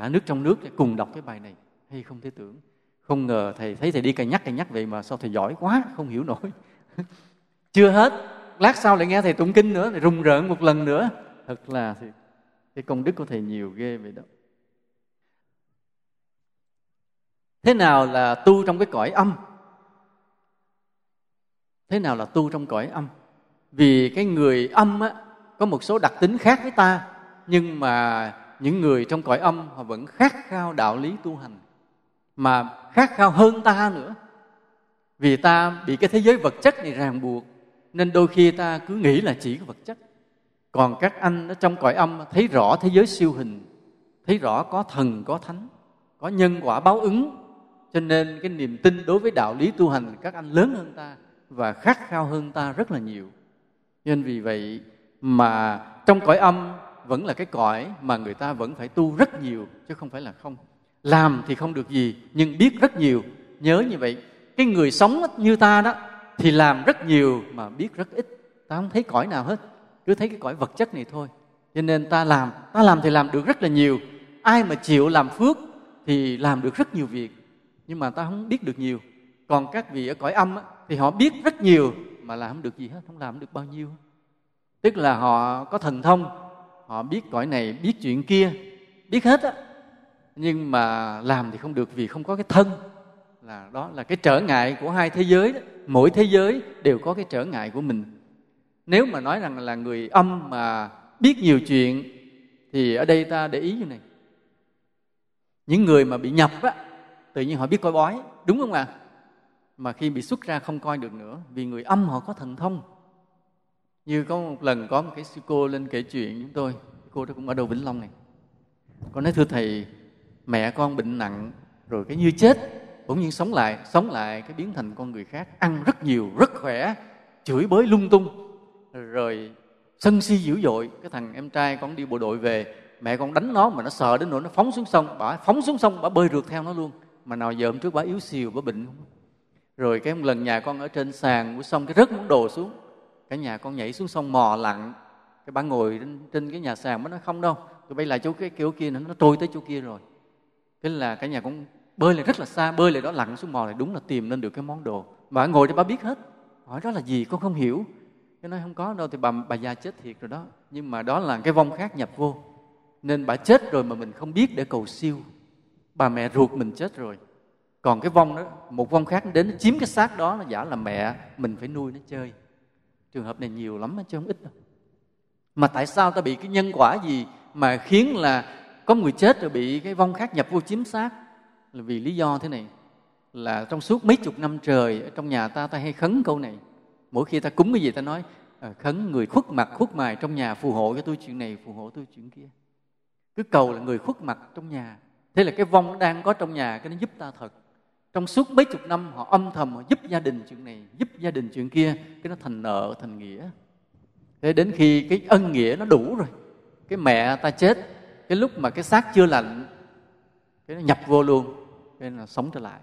cả nước trong nước cùng đọc cái bài này. Hay không thể tưởng? Không ngờ thầy thấy thầy đi cày nhắc cày nhắc vậy mà sao thầy giỏi quá không hiểu nổi. *laughs* Chưa hết. Lát sau lại nghe thầy tụng kinh nữa thầy rùng rợn một lần nữa. Thật là thì cái công đức của thầy nhiều ghê vậy đó. Thế nào là tu trong cái cõi âm? Thế nào là tu trong cõi âm? Vì cái người âm á, có một số đặc tính khác với ta nhưng mà những người trong cõi âm, họ vẫn khát khao đạo lý tu hành, mà khát khao hơn ta nữa. Vì ta bị cái thế giới vật chất này ràng buộc, nên đôi khi ta cứ nghĩ là chỉ có vật chất. Còn các anh ở trong cõi âm thấy rõ thế giới siêu hình, thấy rõ có thần, có thánh, có nhân quả báo ứng. Cho nên cái niềm tin đối với đạo lý tu hành các anh lớn hơn ta và khát khao hơn ta rất là nhiều. Nên vì vậy mà trong cõi âm vẫn là cái cõi mà người ta vẫn phải tu rất nhiều chứ không phải là không. Làm thì không được gì nhưng biết rất nhiều. Nhớ như vậy cái người sống như ta đó thì làm rất nhiều mà biết rất ít. Ta không thấy cõi nào hết cứ thấy cái cõi vật chất này thôi. Cho nên ta làm ta làm thì làm được rất là nhiều. Ai mà chịu làm phước thì làm được rất nhiều việc nhưng mà ta không biết được nhiều. Còn các vị ở cõi âm á, thì họ biết rất nhiều mà làm không được gì hết không làm được bao nhiêu. Tức là họ có thần thông họ biết cõi này, biết chuyện kia, biết hết á. Nhưng mà làm thì không được vì không có cái thân. Là đó là cái trở ngại của hai thế giới đó. mỗi thế giới đều có cái trở ngại của mình. Nếu mà nói rằng là người âm mà biết nhiều chuyện, thì ở đây ta để ý như này. Những người mà bị nhập á, tự nhiên họ biết coi bói, đúng không ạ? À? mà khi bị xuất ra không coi được nữa, vì người âm họ có thần thông như có một lần có một cái sư cô lên kể chuyện chúng tôi, cô đó cũng ở đâu vĩnh long này. Con nói, thưa thầy, mẹ con bệnh nặng, rồi cái như chết, bỗng nhiên sống lại sống lại cái biến thành con người khác, ăn rất nhiều, rất khỏe, chửi bới lung tung. Rồi sân si dữ dội, cái thằng em trai con đi bộ đội về, mẹ con đánh nó mà nó sợ đến nỗi nó phóng xuống sông, bà phóng xuống sông, bà bơi rượt theo nó luôn. Mà nào giờ hôm trước bà yếu xìu, bà bệnh không? Rồi cái một lần nhà con ở trên sàn của sông cái rớt món đồ xuống cả nhà con nhảy xuống sông mò lặn. Cái bà ngồi trên, trên cái nhà sàn mới nói không đâu tụi bay lại chỗ cái kiểu kia nó, nó trôi tới chỗ kia rồi. Thế là cả nhà con bơi lại rất là xa bơi lại đó lặn xuống mò lại đúng là tìm nên được cái món đồ. Bà ngồi cho bà biết hết. Hỏi đó là gì? Con không hiểu. Cái nói không có đâu thì bà bà già chết thiệt rồi đó. Nhưng mà đó là cái vong khác nhập vô. Nên bà chết rồi mà mình không biết để cầu siêu. Bà mẹ ruột mình chết rồi. Còn cái vong đó một vong khác đến chiếm cái xác đó nó giả là mẹ mình phải nuôi nó chơi trường hợp này nhiều lắm chứ không ít đâu. Mà tại sao ta bị cái nhân quả gì mà khiến là có người chết rồi bị cái vong khác nhập vô chiếm xác? Là vì lý do thế này, là trong suốt mấy chục năm trời ở trong nhà ta ta hay khấn câu này. Mỗi khi ta cúng cái gì ta nói ờ, khấn người khuất mặt khuất mài trong nhà, phù hộ cho tôi chuyện này, phù hộ tôi chuyện kia. Cứ cầu là người khuất mặt trong nhà. Thế là cái vong đang có trong nhà, cái nó giúp ta thật trong suốt mấy chục năm, họ âm thầm, họ giúp gia đình chuyện này, giúp gia đình chuyện kia. Cái nó thành nợ, thành nghĩa. Thế đến khi cái ân nghĩa nó đủ rồi, cái mẹ ta chết, cái lúc mà cái xác chưa lạnh cái nó nhập vô luôn nên là sống trở lại.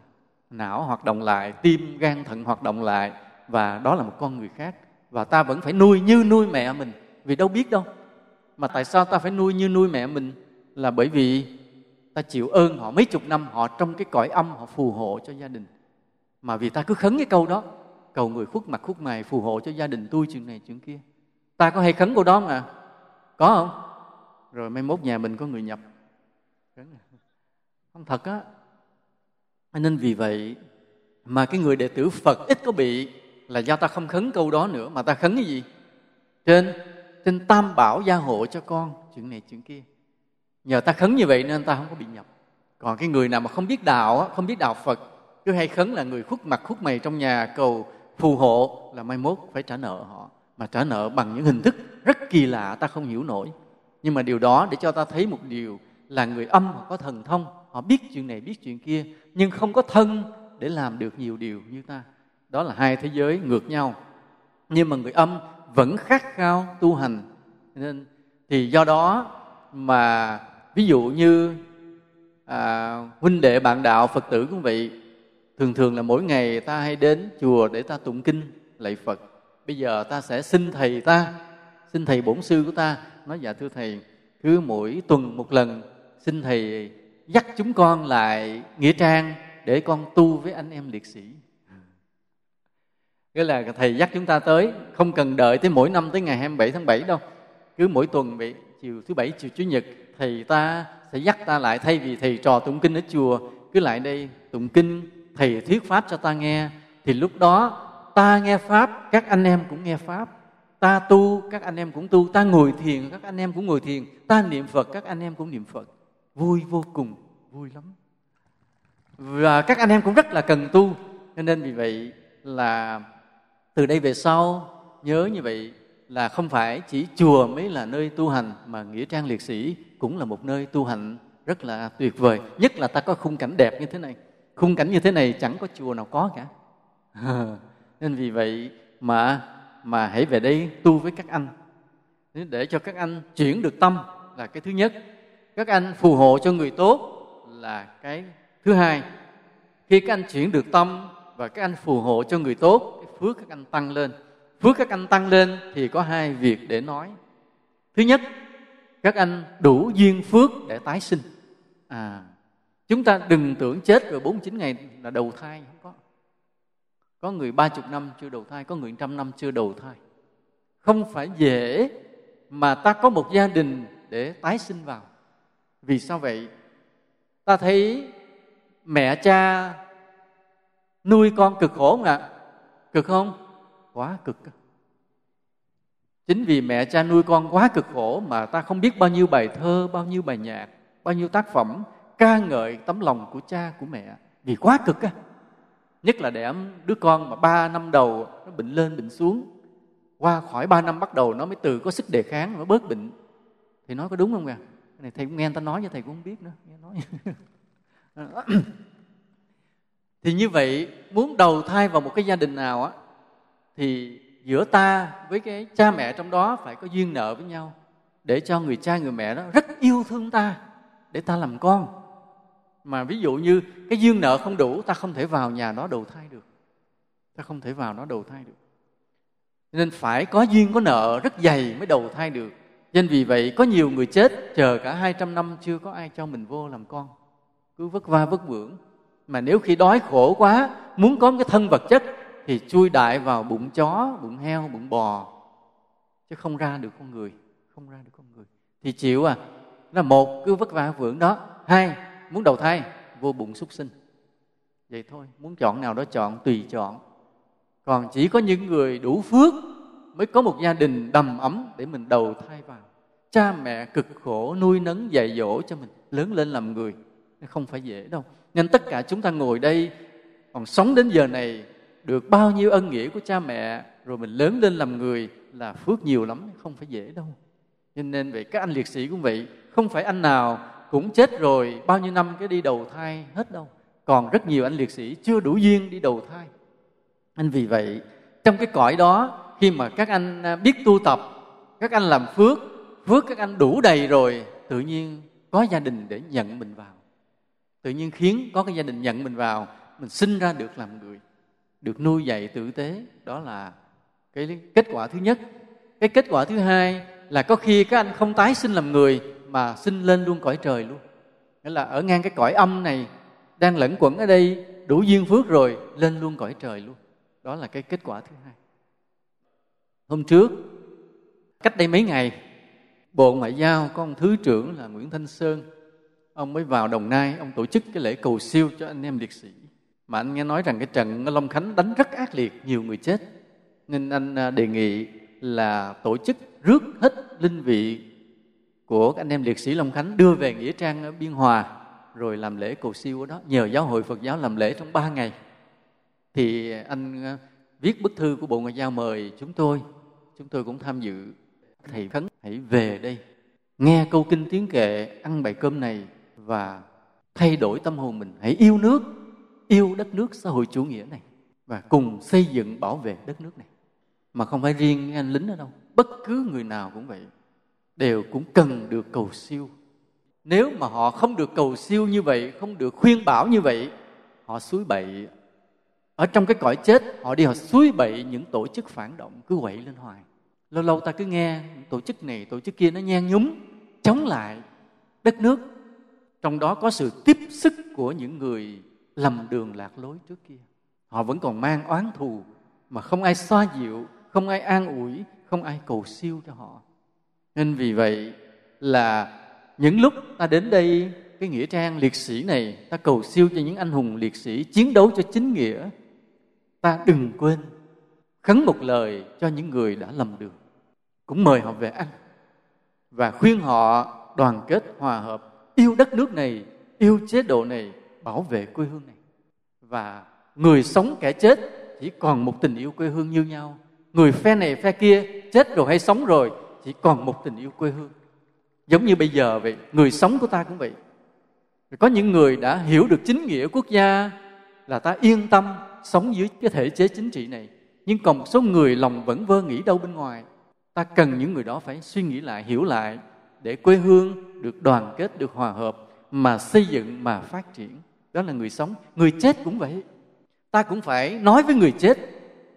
Não hoạt động lại, tim, gan thận hoạt động lại, và đó là một con người khác. Và ta vẫn phải nuôi như nuôi mẹ mình, vì đâu biết đâu. Mà tại sao ta phải nuôi như nuôi mẹ mình? Là bởi vì ta chịu ơn họ mấy chục năm, họ trong cái cõi âm, họ phù hộ cho gia đình. Mà vì ta cứ khấn cái câu đó, cầu người khuất mặt khuất mày phù hộ cho gia đình tôi chuyện này chuyện kia. Ta có hay khấn câu đó mà có không? Rồi mai mốt nhà mình có người nhập. À. Không thật á. Nên vì vậy mà cái người đệ tử phật ít có bị là do ta không khấn câu đó nữa, mà ta khấn cái gì? Trên trên tam bảo gia hộ cho con chuyện này chuyện kia nhờ ta khấn như vậy nên ta không có bị nhập. Còn cái người nào mà không biết đạo không biết đạo phật, cứ hay khấn là người khuất mặt khuất mày trong nhà cầu phù hộ là mai mốt phải trả nợ họ. Mà trả nợ bằng những hình thức rất kỳ lạ ta không hiểu nổi. Nhưng mà điều đó để cho ta thấy một điều là người âm họ có thần thông, họ biết chuyện này, biết chuyện kia, nhưng không có thân để làm được nhiều điều như ta. Đó là hai thế giới ngược nhau. Nhưng mà người âm vẫn khát khao tu hành. Nên thì do đó mà ví dụ như à, huynh đệ bạn đạo phật tử cũng vậy. Thường thường là mỗi ngày ta hay đến chùa để ta tụng kinh lạy phật. Bây giờ ta sẽ xin thầy ta xin thầy bổn sư của ta nói dạ thưa thầy cứ mỗi tuần một lần xin thầy dắt chúng con lại nghĩa trang để con tu với anh em liệt sĩ. Nghĩa là thầy dắt chúng ta tới không cần đợi tới mỗi năm tới ngày 27 tháng 7 đâu. Cứ mỗi tuần vậy chiều thứ bảy chiều chủ nhật thầy ta sẽ dắt ta lại, thay vì thầy trò tụng kinh ở chùa, cứ lại đây tụng kinh, thầy thuyết pháp cho ta nghe. Thì lúc đó, ta nghe pháp, các anh em cũng nghe pháp. Ta tu, các anh em cũng tu. Ta ngồi thiền, các anh em cũng ngồi thiền. Ta niệm phật, các anh em cũng niệm phật. Vui vô cùng, vui lắm. Và các anh em cũng rất là cần tu. Cho nên vì vậy là từ đây về sau, nhớ như vậy là không phải chỉ chùa mới là nơi tu hành, mà nghĩa trang liệt sĩ cũng là một nơi tu hành rất là tuyệt vời. Nhất là ta có khung cảnh đẹp như thế này. Khung cảnh như thế này chẳng có chùa nào có cả. *laughs* Nên vì vậy mà mà hãy về đây tu với các anh. Để cho các anh chuyển được tâm là cái thứ nhất. Các anh phù hộ cho người tốt là cái thứ hai. Khi các anh chuyển được tâm và các anh phù hộ cho người tốt, cái phước các anh tăng lên phước các anh tăng lên thì có hai việc để nói. Thứ nhất, các anh đủ duyên phước để tái sinh. À chúng ta đừng tưởng chết rồi 49 ngày là đầu thai, không có. Có người ba chục năm chưa đầu thai, có người trăm năm chưa đầu thai. Không phải dễ mà ta có một gia đình để tái sinh vào. Vì sao vậy? Ta thấy mẹ cha nuôi con cực khổ không ạ? Cực không? Quá cực chính vì mẹ cha nuôi con quá cực khổ mà ta không biết bao nhiêu bài thơ, bao nhiêu bài nhạc, bao nhiêu tác phẩm ca ngợi tấm lòng của cha, của mẹ. Vì quá cực á. Nhất là đẻ đứa con mà ba năm đầu nó bệnh lên, bệnh xuống. Qua khỏi ba năm bắt đầu nó mới từ có sức đề kháng, nó bớt bệnh. Thì nói có đúng không kìa cái này thầy cũng nghe người ta nói nhưng thầy cũng không biết nữa. Nghe nói. *laughs* Thì như vậy, muốn đầu thai vào một cái gia đình nào á thì giữa ta với cái cha mẹ trong đó phải có duyên nợ với nhau để cho người cha người mẹ đó rất yêu thương ta để ta làm con. Mà ví dụ như cái duyên nợ không đủ, ta không thể vào nhà đó đầu thai được. Ta không thể vào đó đầu thai được. Nên phải có duyên có nợ rất dày mới đầu thai được. Nên vì vậy có nhiều người chết chờ cả 200 năm chưa có ai cho mình vô làm con. Cứ vất va vất vưởng. Mà nếu khi đói khổ quá, muốn có cái thân vật chất thì chui đại vào bụng chó, bụng heo, bụng bò. Chứ không ra được con người, không ra được con người. Thì chịu à là một cứ vất vả vưởng đó. Hai, muốn đầu thai, vô bụng súc sinh. Vậy thôi, muốn chọn nào đó chọn, tùy chọn. Còn chỉ có những người đủ phước mới có một gia đình đầm ấm để mình đầu thai vào. Cha mẹ cực khổ nuôi nấng dạy dỗ cho mình, lớn lên làm người. Không phải dễ đâu. Nên tất cả chúng ta ngồi đây, còn sống đến giờ này được bao nhiêu ân nghĩa của cha mẹ, rồi mình lớn lên làm người là phước nhiều lắm, không phải dễ đâu. Cho nên vậy các anh liệt sĩ cũng vậy, không phải anh nào cũng chết rồi bao nhiêu năm cái đi đầu thai hết đâu. Còn rất nhiều anh liệt sĩ chưa đủ duyên đi đầu thai. Anh vì vậy, trong cái cõi đó, khi mà các anh à, biết tu tập, các anh làm phước phước các anh đủ đầy rồi, tự nhiên có gia đình để nhận mình vào. Tự nhiên khiến có cái gia đình nhận mình vào, mình sinh ra được làm người được nuôi dạy tử tế. Đó là cái kết quả thứ nhất. Cái kết quả thứ hai là có khi các anh không tái sinh làm người mà sinh lên luôn cõi trời luôn. Nghĩa là ở ngang cái cõi âm này đang lẫn quẩn ở đây đủ duyên phước rồi, lên luôn cõi trời luôn. Đó là cái kết quả thứ hai. Hôm trước, cách đây mấy ngày, bộ ngoại giao có ông thứ trưởng là nguyễn thanh sơn, ông mới vào đồng nai, ông tổ chức cái lễ cầu siêu cho anh em liệt sĩ mà anh nghe nói rằng cái trận long khánh đánh rất ác liệt, nhiều người chết. Nên anh à, đề nghị là tổ chức rước hết linh vị của anh em liệt sĩ long khánh đưa về nghĩa trang ở biên hòa, rồi làm lễ cầu siêu ở đó, nhờ giáo hội phật giáo làm lễ trong ba ngày. Thì anh à, viết bức thư của bộ ngoại giao mời chúng tôi. Chúng tôi cũng tham dự. Thầy khấn, hãy về đây. Nghe câu kinh tiếng kệ ăn bài cơm này và thay đổi tâm hồn mình. Hãy yêu nước yêu đất nước xã hội chủ nghĩa này và cùng xây dựng bảo vệ đất nước này. Mà không phải riêng anh lính ở đâu, bất cứ người nào cũng vậy, đều cũng cần được cầu siêu. Nếu mà họ không được cầu siêu như vậy, không được khuyên bảo như vậy, họ suối bậy. Ở trong cái cõi chết, họ đi, họ suối bậy những tổ chức phản động, cứ quậy lên hoài. Lâu lâu ta cứ nghe tổ chức này, tổ chức kia nó nhan nhúm, chống lại đất nước. Trong đó có sự tiếp sức của những người lầm đường lạc lối trước kia. Họ vẫn còn mang oán thù mà không ai xoa dịu, không ai an ủi, không ai cầu siêu cho họ. Nên vì vậy là những lúc ta đến đây, cái nghĩa trang liệt sĩ này, ta cầu siêu cho những anh hùng liệt sĩ chiến đấu cho chính nghĩa, ta đừng quên khấn một lời cho những người đã lầm đường. Cũng mời họ về ăn và khuyên họ đoàn kết hòa hợp, yêu đất nước này, yêu chế độ này bảo vệ quê hương này. Và người sống kẻ chết chỉ còn một tình yêu quê hương như nhau. Người phe này phe kia chết rồi hay sống rồi chỉ còn một tình yêu quê hương. Giống như bây giờ vậy, người sống của ta cũng vậy. Có những người đã hiểu được chính nghĩa quốc gia là ta yên tâm sống dưới cái thể chế chính trị này. Nhưng còn một số người lòng vẫn vơ nghĩ đâu bên ngoài. Ta cần những người đó phải suy nghĩ lại, hiểu lại để quê hương được đoàn kết, được hòa hợp, mà xây dựng, mà phát triển đó là người sống. Người chết cũng vậy. Ta cũng phải nói với người chết.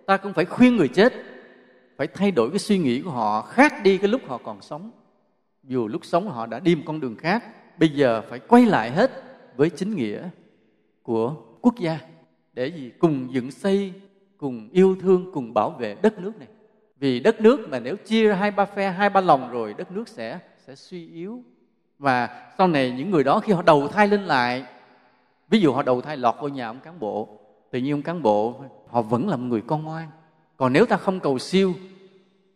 Ta cũng phải khuyên người chết. Phải thay đổi cái suy nghĩ của họ, khác đi cái lúc họ còn sống. Dù lúc sống họ đã đi một con đường khác, bây giờ phải quay lại hết với chính nghĩa của quốc gia để gì? Cùng dựng xây, cùng yêu thương, cùng bảo vệ đất nước này. Vì đất nước mà nếu chia ra hai ba phe, hai ba lòng rồi, đất nước sẽ sẽ suy yếu. Và sau này những người đó khi họ đầu thai lên lại ví dụ họ đầu thai lọt vô nhà ông cán bộ, tự nhiên ông cán bộ họ vẫn là một người con ngoan. Còn nếu ta không cầu siêu,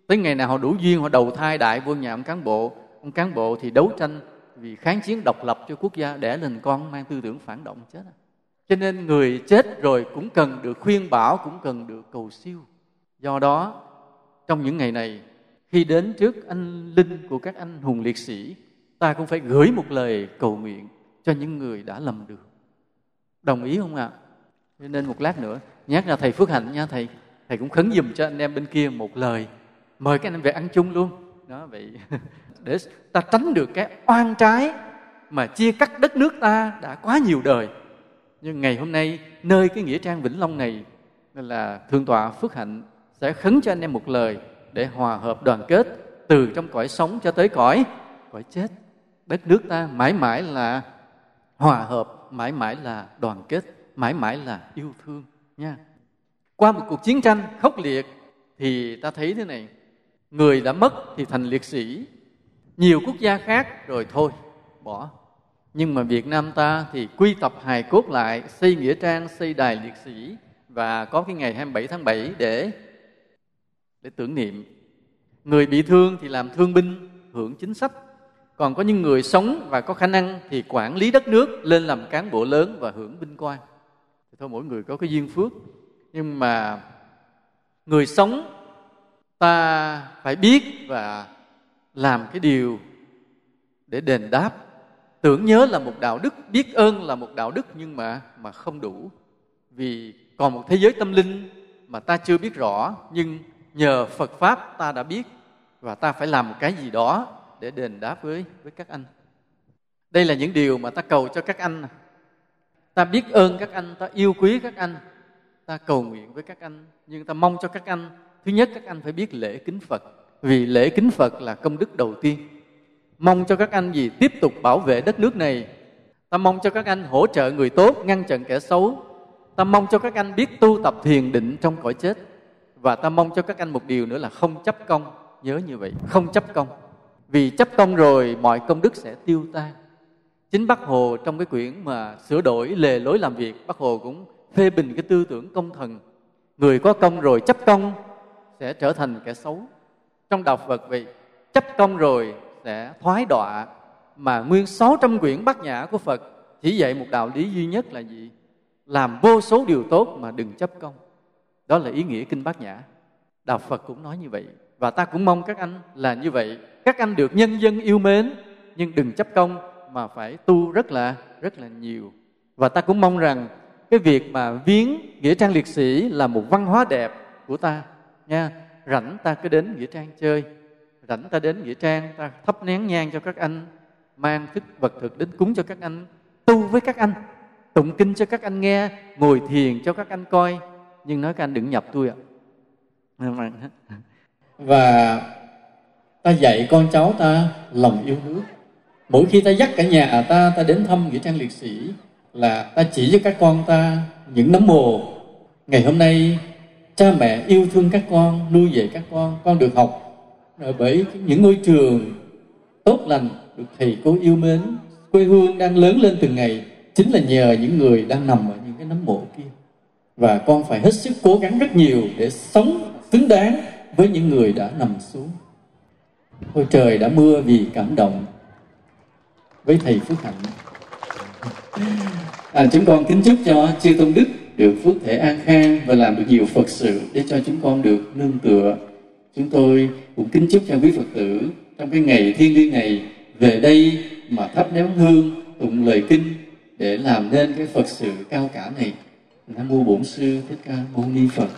tới ngày nào họ đủ duyên, họ đầu thai đại vô nhà ông cán bộ, ông cán bộ thì đấu tranh vì kháng chiến độc lập cho quốc gia để lên con, mang tư tưởng phản động, chết. Cho nên người chết rồi cũng cần được khuyên bảo, cũng cần được cầu siêu. Do đó, trong những ngày này, khi đến trước anh linh của các anh hùng liệt sĩ, ta cũng phải gửi một lời cầu nguyện cho những người đã lầm đường đồng ý không ạ? À? nên một lát nữa, nhắc ra thầy phước hạnh nha, thầy. Thầy cũng khấn dùm cho anh em bên kia một lời. Mời các anh em về ăn chung luôn. Đó, vậy. *laughs* Để ta tránh được cái oan trái mà chia cắt đất nước ta đã quá nhiều đời. Nhưng ngày hôm nay, nơi cái nghĩa trang vĩnh long này là thượng tọa phước hạnh sẽ khấn cho anh em một lời để hòa hợp đoàn kết từ trong cõi sống cho tới cõi cõi chết. Đất nước ta mãi mãi là hòa hợp mãi mãi là đoàn kết, mãi mãi là yêu thương nha. Qua một cuộc chiến tranh khốc liệt thì ta thấy thế này. Người đã mất thì thành liệt sĩ. Nhiều quốc gia khác rồi thôi, bỏ. Nhưng mà Việt Nam ta thì quy tập hài cốt lại, xây nghĩa trang, xây đài liệt sĩ và có cái ngày 27 tháng 7 để để tưởng niệm. Người bị thương thì làm thương binh, hưởng chính sách còn có những người sống và có khả năng thì quản lý đất nước lên làm cán bộ lớn và hưởng vinh quang. Thì thôi, mỗi người có cái duyên phước. Nhưng mà người sống, ta phải biết và làm cái điều để đền đáp. Tưởng nhớ là một đạo đức, biết ơn là một đạo đức nhưng mà mà không đủ. Vì còn một thế giới tâm linh mà ta chưa biết rõ, nhưng nhờ Phật pháp ta đã biết và ta phải làm một cái gì đó để đền đáp với với các anh. Đây là những điều mà ta cầu cho các anh. Ta biết ơn các anh, ta yêu quý các anh. Ta cầu nguyện với các anh, nhưng ta mong cho các anh, thứ nhất, các anh phải biết lễ kính phật, vì lễ kính phật là công đức đầu tiên. Mong cho các anh gì tiếp tục bảo vệ đất nước này. Ta mong cho các anh hỗ trợ người tốt, ngăn chặn kẻ xấu. Ta mong cho các anh biết tu tập thiền định trong cõi chết. Và ta mong cho các anh một điều nữa là không chấp công. Nhớ như vậy, không chấp công vì chấp công rồi mọi công đức sẽ tiêu tan chính bác hồ trong cái quyển mà sửa đổi lề lối làm việc, bác hồ cũng phê bình cái tư tưởng công thần người có công rồi chấp công sẽ trở thành kẻ xấu trong đạo phật vậy, chấp công rồi sẽ thoái đọa mà nguyên 600 quyển bát nhã của Phật chỉ dạy một đạo lý duy nhất là gì? Làm vô số điều tốt mà đừng chấp công. Đó là ý nghĩa kinh bát nhã. Đạo Phật cũng nói như vậy. Và ta cũng mong các anh là như vậy. Các anh được nhân dân yêu mến, nhưng đừng chấp công mà phải tu rất là rất là nhiều. Và ta cũng mong rằng cái việc mà viếng nghĩa trang liệt sĩ là một văn hóa đẹp của ta, nha. Rảnh ta cứ đến nghĩa trang chơi rảnh ta đến nghĩa trang, ta thắp nén nhang cho các anh, mang thức vật thực đến cúng cho các anh, tu với các anh, tụng kinh cho các anh nghe, ngồi thiền cho các anh coi nhưng nói các anh đừng nhập tôi ạ
và ta dạy con cháu ta lòng yêu nước. Mỗi khi ta dắt cả nhà ta ta đến thăm nghĩa trang liệt sĩ, là ta chỉ cho các con ta những nấm mồ. Ngày hôm nay, cha mẹ yêu thương các con, nuôi dạy các con con được học. Rồi bởi những ngôi trường tốt lành được thầy cô yêu mến, quê hương đang lớn lên từng ngày, chính là nhờ những người đang nằm ở những cái nấm mộ kia. Và con phải hết sức cố gắng rất nhiều để sống xứng đáng với những người đã nằm xuống ôi trời đã mưa vì cảm động. Với thầy phước hạnh. À, chúng con kính chúc cho chư tôn đức được phước thể an khang và làm được nhiều phật sự để cho chúng con được nương tựa. Chúng tôi cũng kính chúc cho quý phật tử trong cái ngày thiên liêng này về đây mà thắp nén hương tụng lời kinh để làm nên cái phật sự cao cả này. Nam mô bổn sư thích ca mâu ni phật.